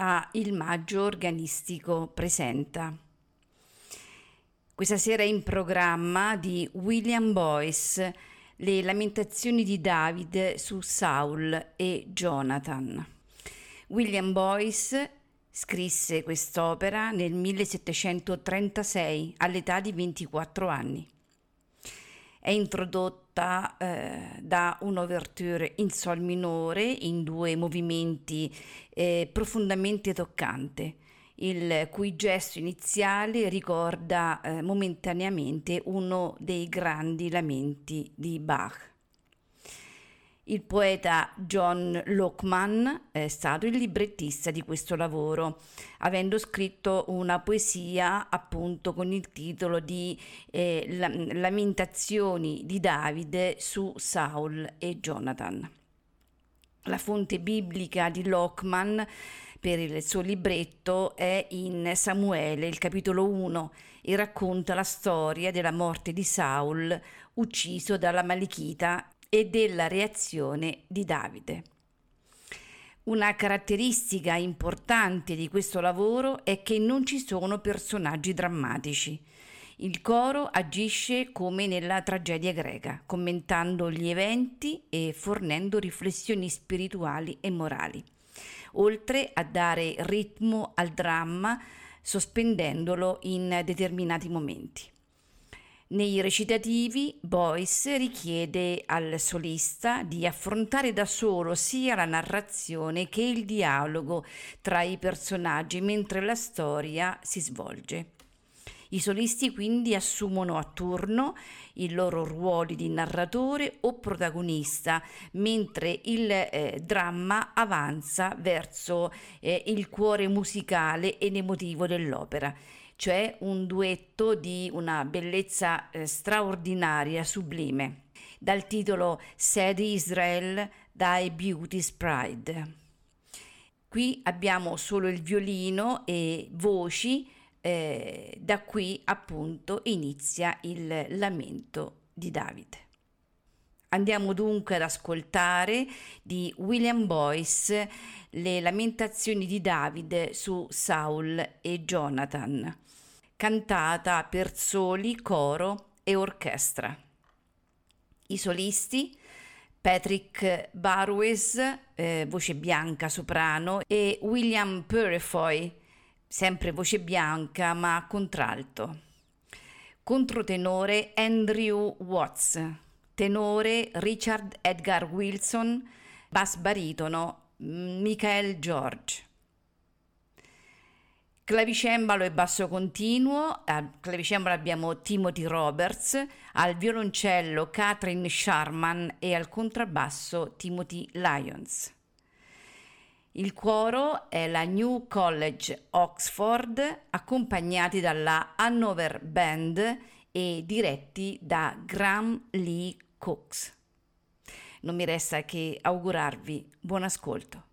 a Il Maggio Organistico Presenta. Questa sera in programma di William Boyce le lamentazioni di David su Saul e Jonathan. William Boyce scrisse quest'opera nel 1736 all'età di 24 anni. È introdotta eh, da un'ouverture in sol minore in due movimenti eh, profondamente toccante, il cui gesto iniziale ricorda eh, momentaneamente uno dei grandi lamenti di Bach. Il poeta John Lockman è stato il librettista di questo lavoro, avendo scritto una poesia appunto con il titolo di eh, Lamentazioni di Davide su Saul e Jonathan. La fonte biblica di Lockman per il suo libretto è in Samuele, il capitolo 1, e racconta la storia della morte di Saul, ucciso dalla Malichita e della reazione di Davide. Una caratteristica importante di questo lavoro è che non ci sono personaggi drammatici. Il coro agisce come nella tragedia greca, commentando gli eventi e fornendo riflessioni spirituali e morali, oltre a dare ritmo al dramma sospendendolo in determinati momenti. Nei recitativi, Boyce richiede al solista di affrontare da solo sia la narrazione che il dialogo tra i personaggi mentre la storia si svolge. I solisti quindi assumono a turno i loro ruoli di narratore o protagonista, mentre il eh, dramma avanza verso eh, il cuore musicale ed emotivo dell'opera cioè un duetto di una bellezza eh, straordinaria, sublime, dal titolo Said Israel, Thy Beauty's Pride. Qui abbiamo solo il violino e voci, eh, da qui appunto inizia il lamento di Davide. Andiamo dunque ad ascoltare di William Boyce le lamentazioni di Davide su Saul e Jonathan cantata per soli, coro e orchestra. I solisti Patrick Barwes, eh, voce bianca soprano, e William Purifoy, sempre voce bianca ma contralto. Controtenore Andrew Watts, tenore Richard Edgar Wilson, bass baritono Michael George. Clavicembalo e basso continuo, al clavicembalo abbiamo Timothy Roberts, al violoncello Catherine Sharman e al contrabbasso Timothy Lyons. Il cuoro è la New College Oxford, accompagnati dalla Hanover Band e diretti da Graham Lee Cooks. Non mi resta che augurarvi buon ascolto.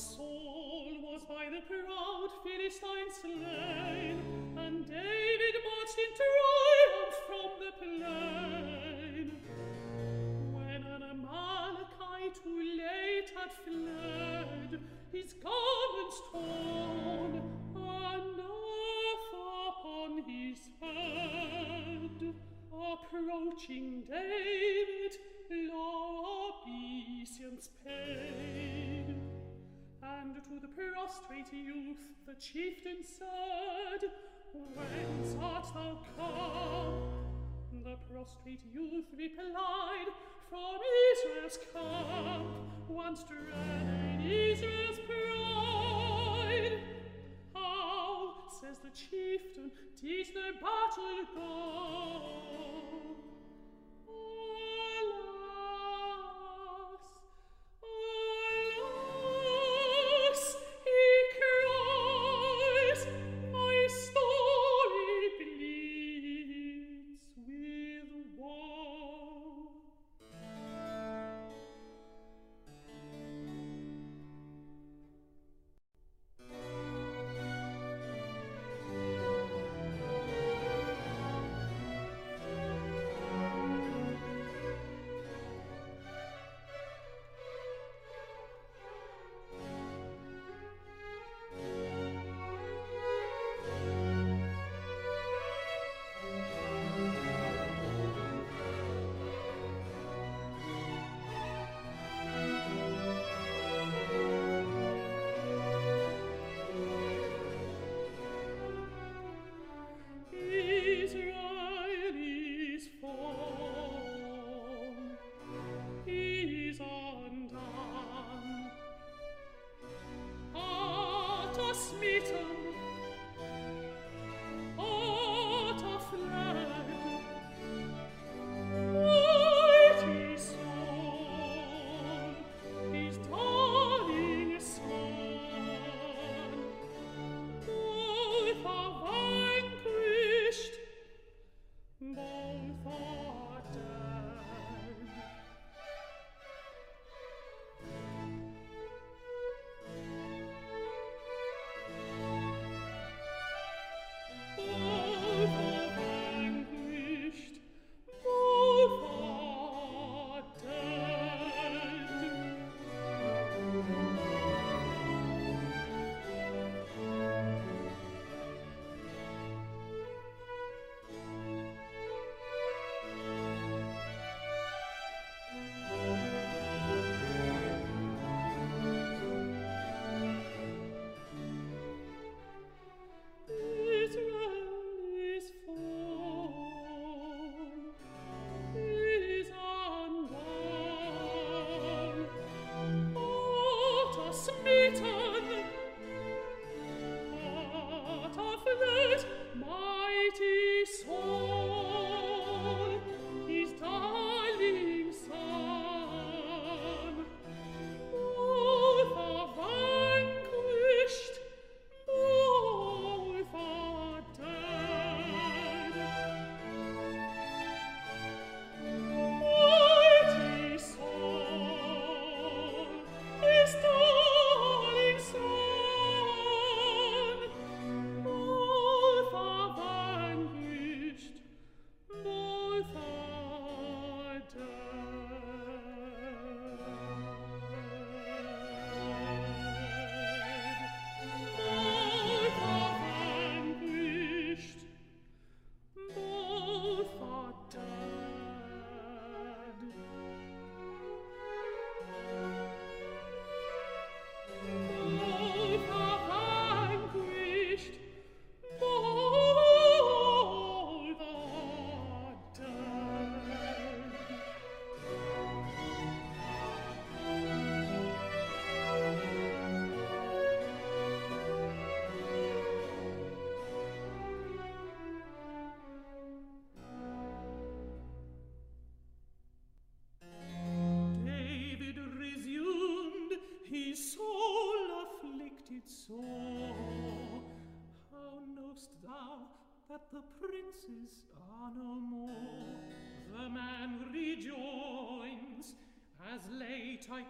Saul was by the proud Philistine slain, the chieftain said, Whence art thou come? The prostrate youth replied, From Israel's camp, once dreaded Israel's pride. How, says the chieftain, did the battle go?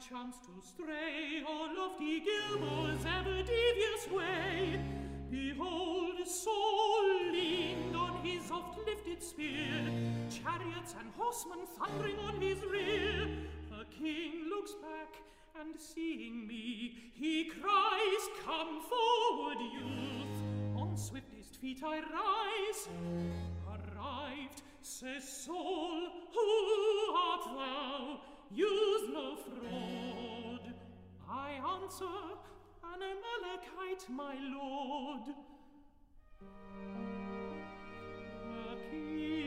chance to stray or lofty Gilmore's ever devious way, behold, Saul leaned on his oft-lifted spear, chariots and horsemen thundering on his rear, the king looks back, and seeing me, he cries, Come forward, youth! On swiftest feet I rise. Arrived, says Saul, Who art thou? use no fraud. I answer, an Amalekite, my lord. The king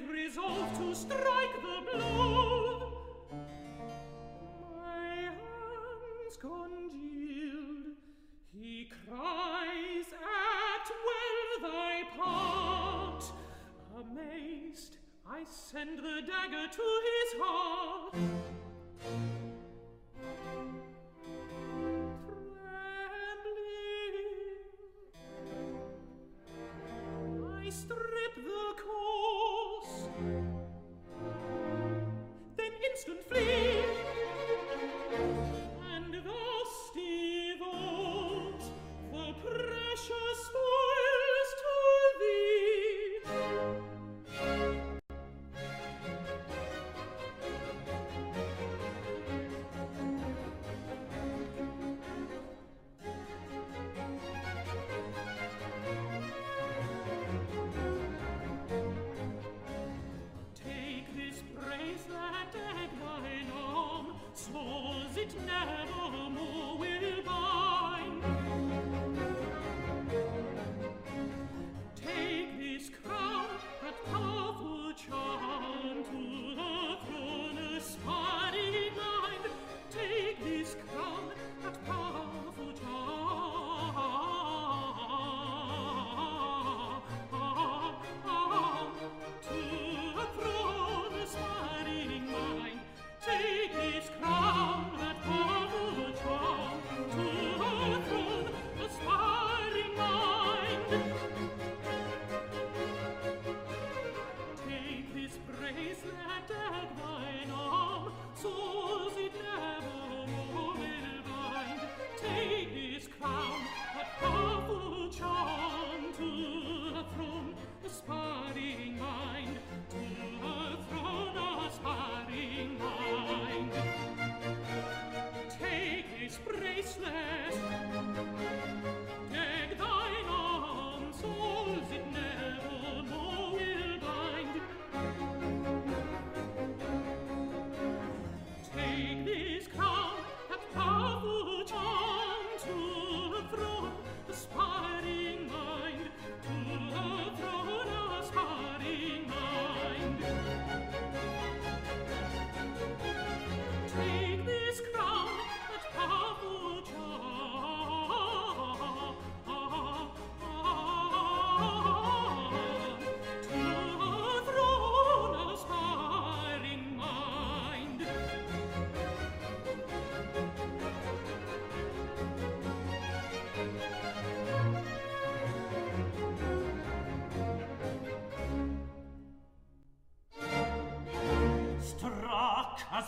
yet resolved to strike the blow. My hands congealed, he cries at well thy part. Amazed, I send the dagger to his heart.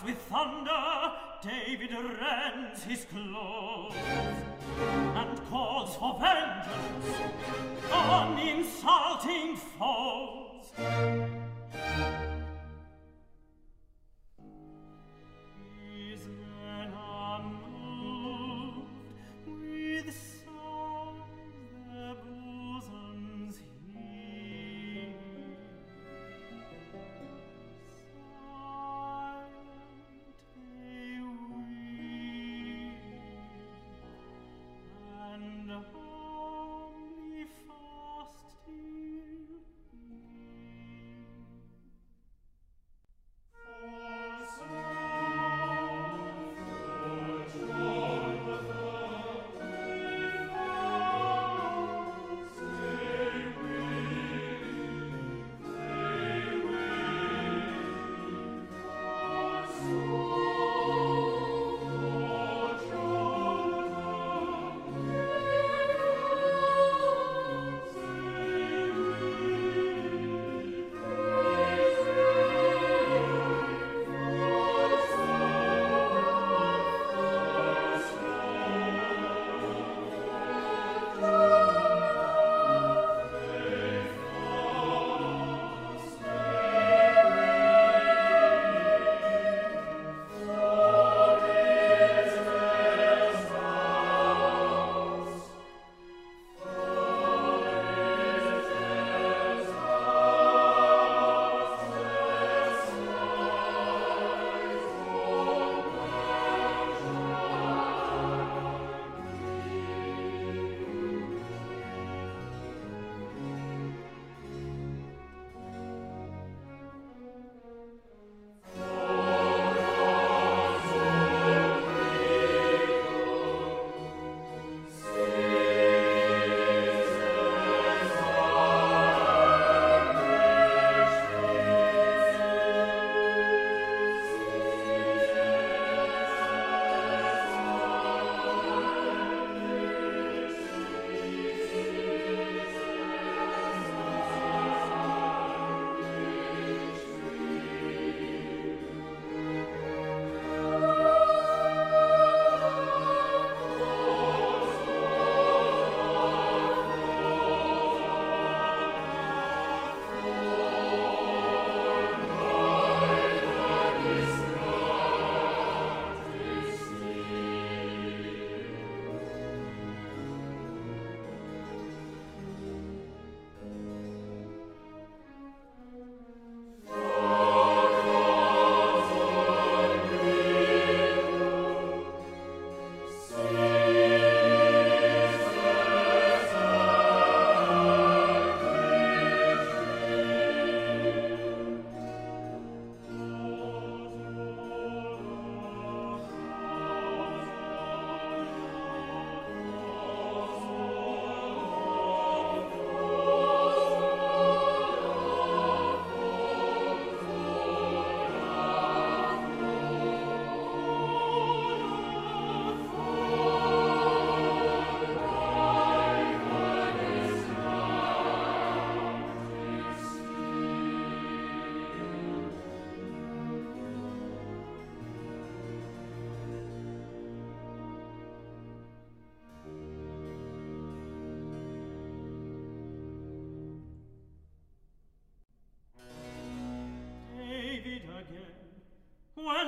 with thunder, David rends his clothes and calls for vengeance on insulting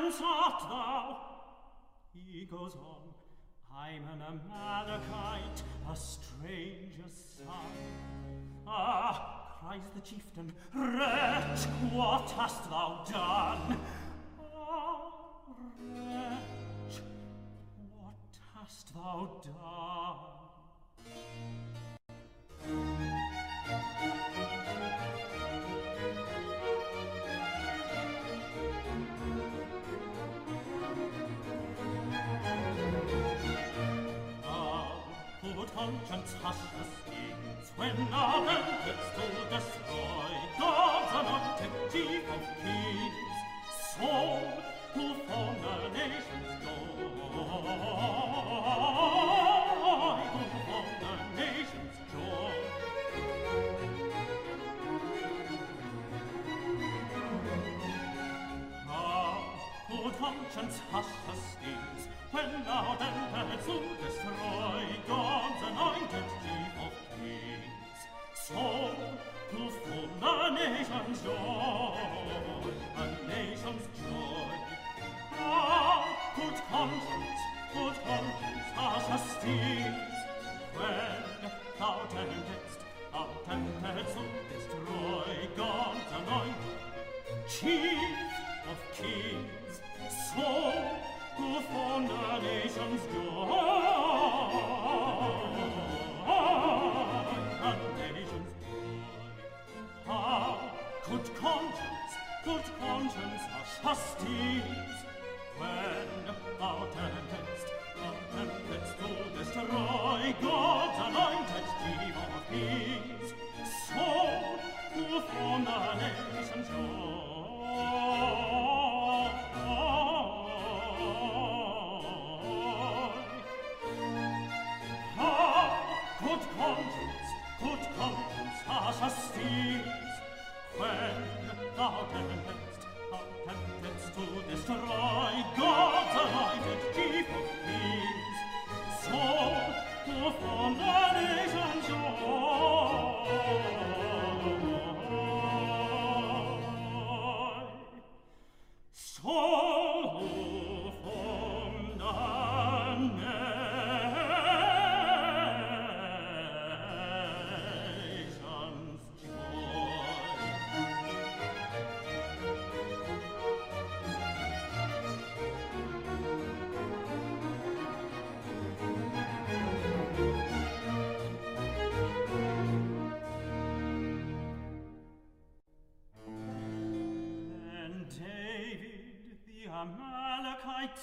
hands art thou? He goes on, I'm an Amalekite, a stranger's son. Ah, cries the chieftain, wretch, what hast thou done? Joy,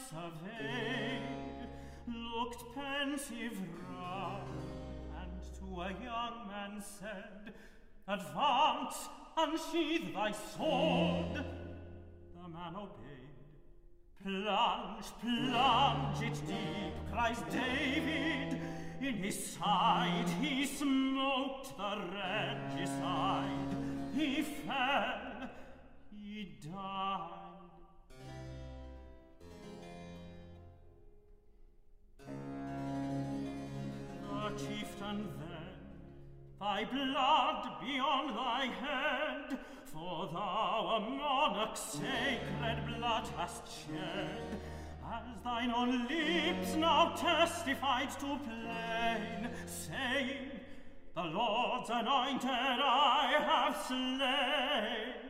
surveyed, looked pensive round, and to a young man said, Advance, unsheath thy sword. The man obeyed. Plunge, plunge it deep, cries David. In his side he smote the regicide. He fell, he died. chieftain then, thy blood be on thy head, for thou a monarch's sacred blood hast shed, as thine own lips now testified to plain, saying, The Lord's anointed I have slain.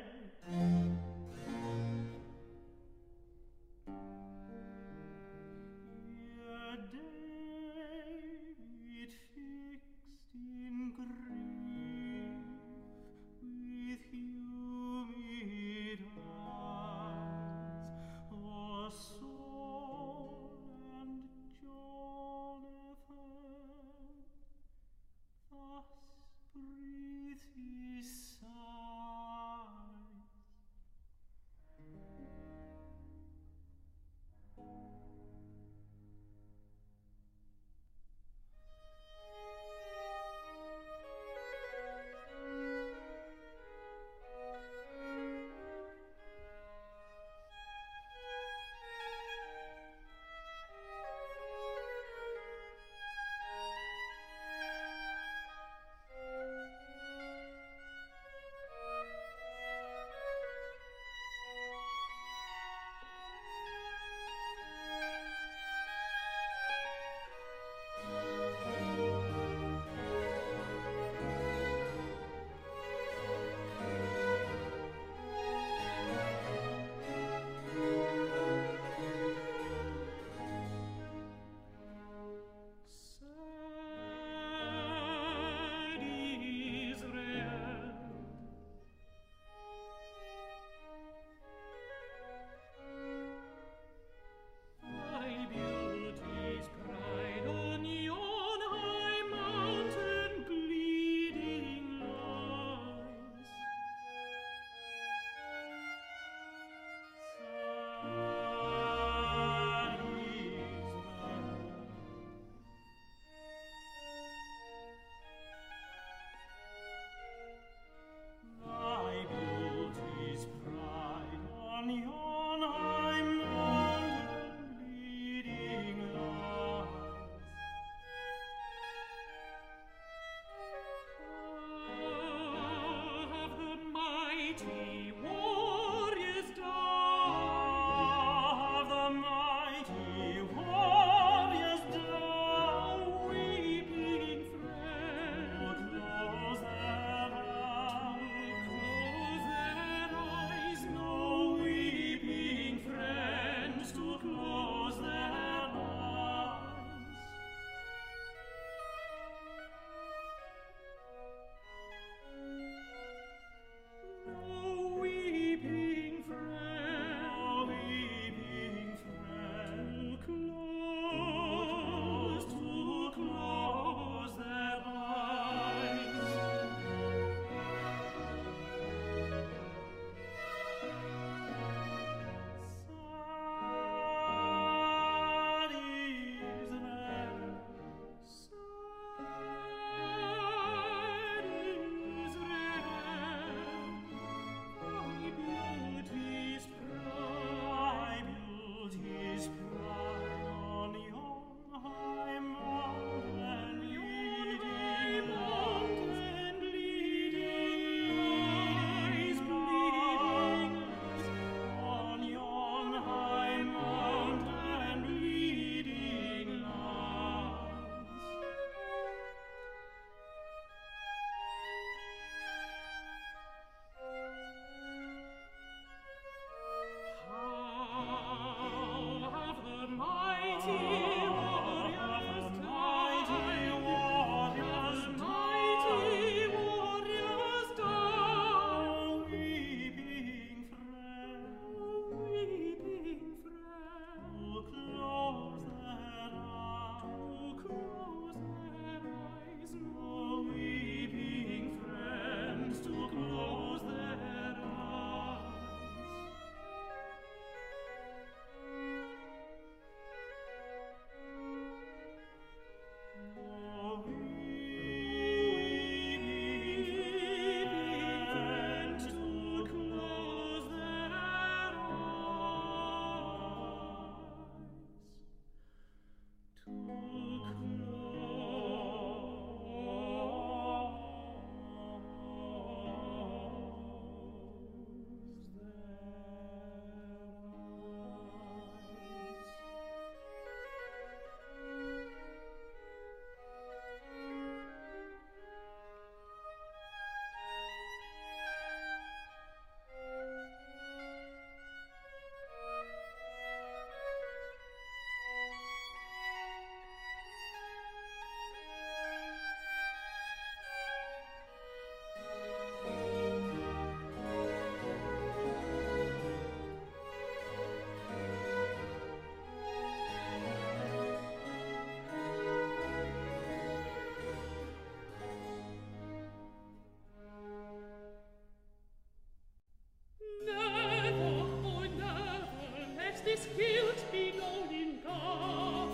His guilt be known in God,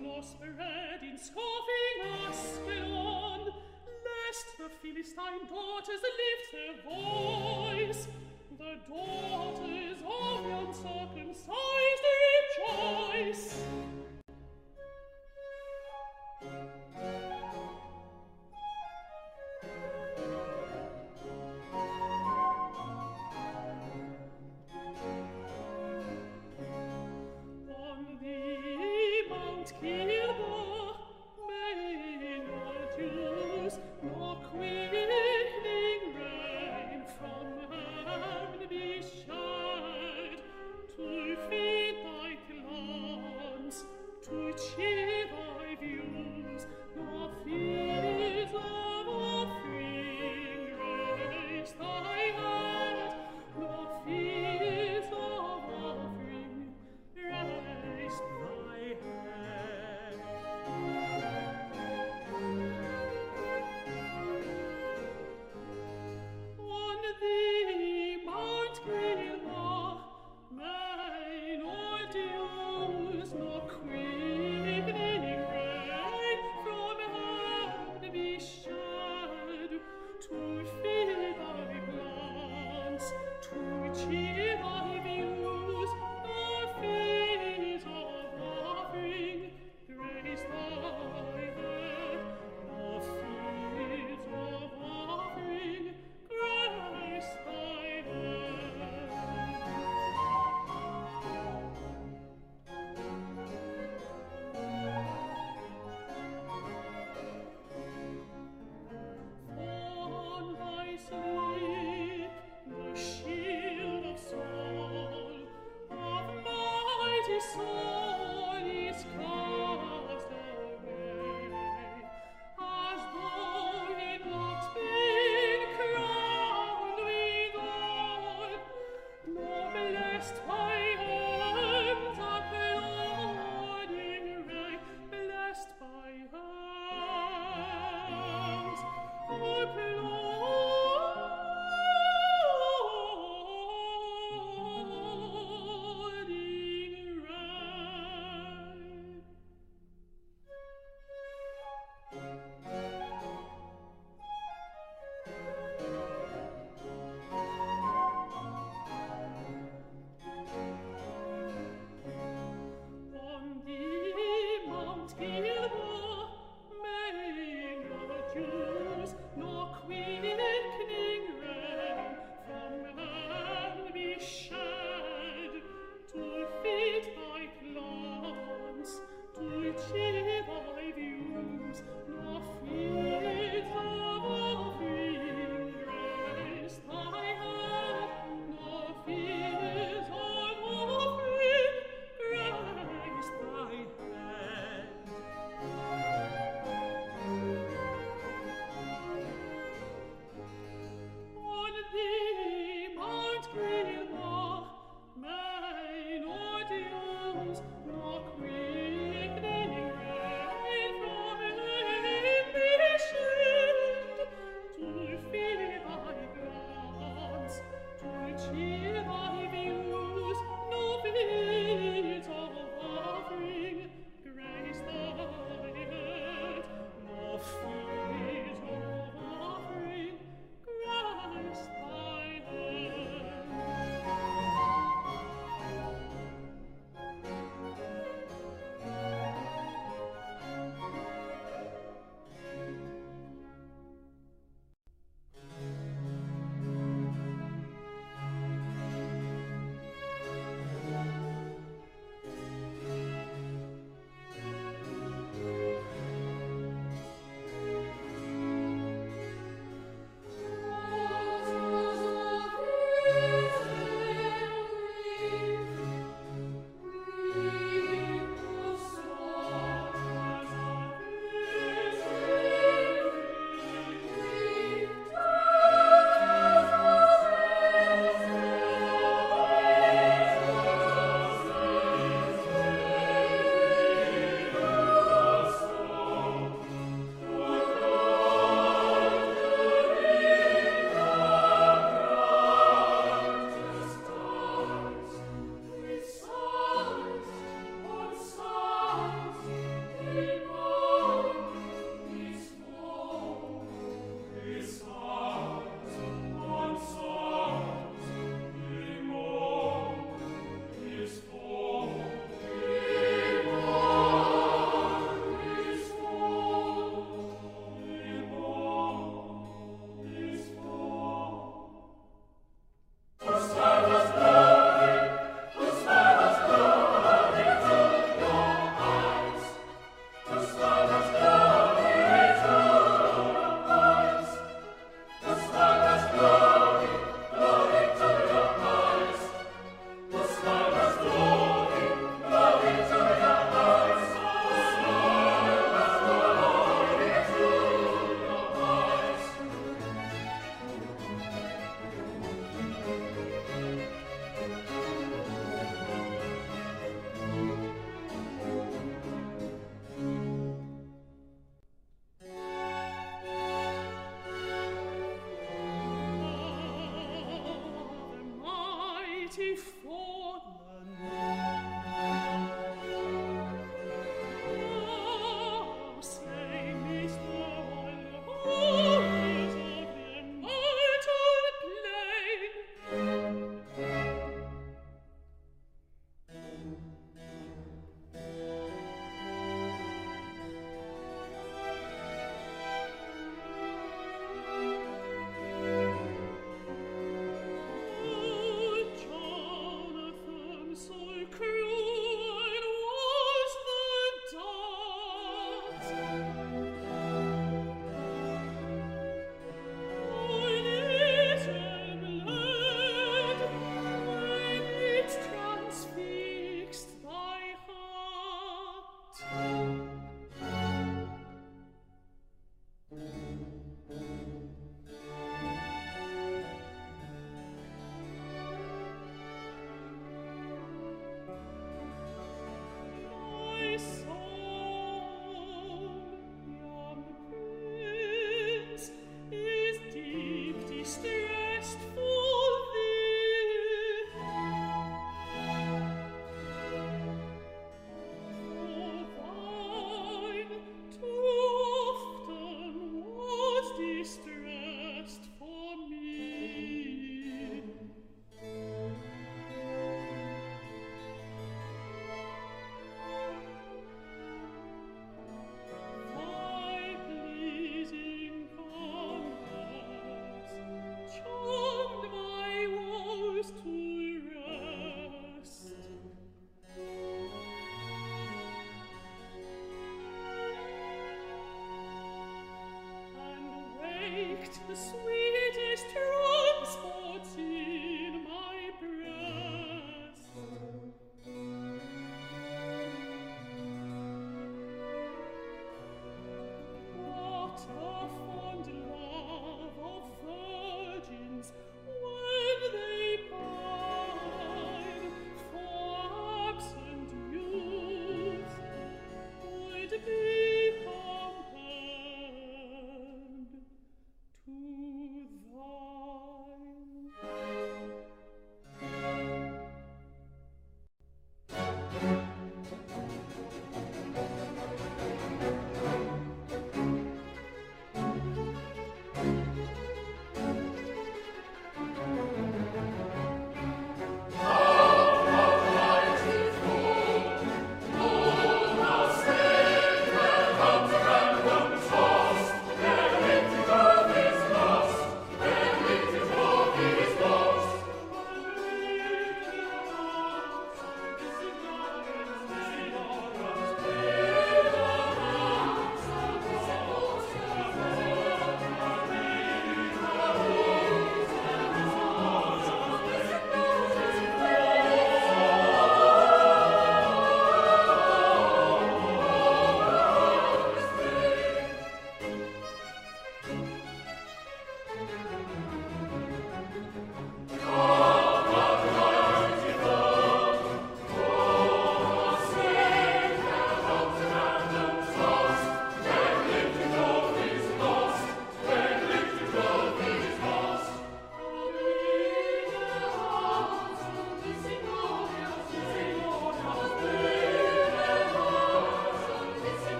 nor spread in scoffing Askelon, lest the Philistine daughters lift their voice, the daughters of the uncircumcised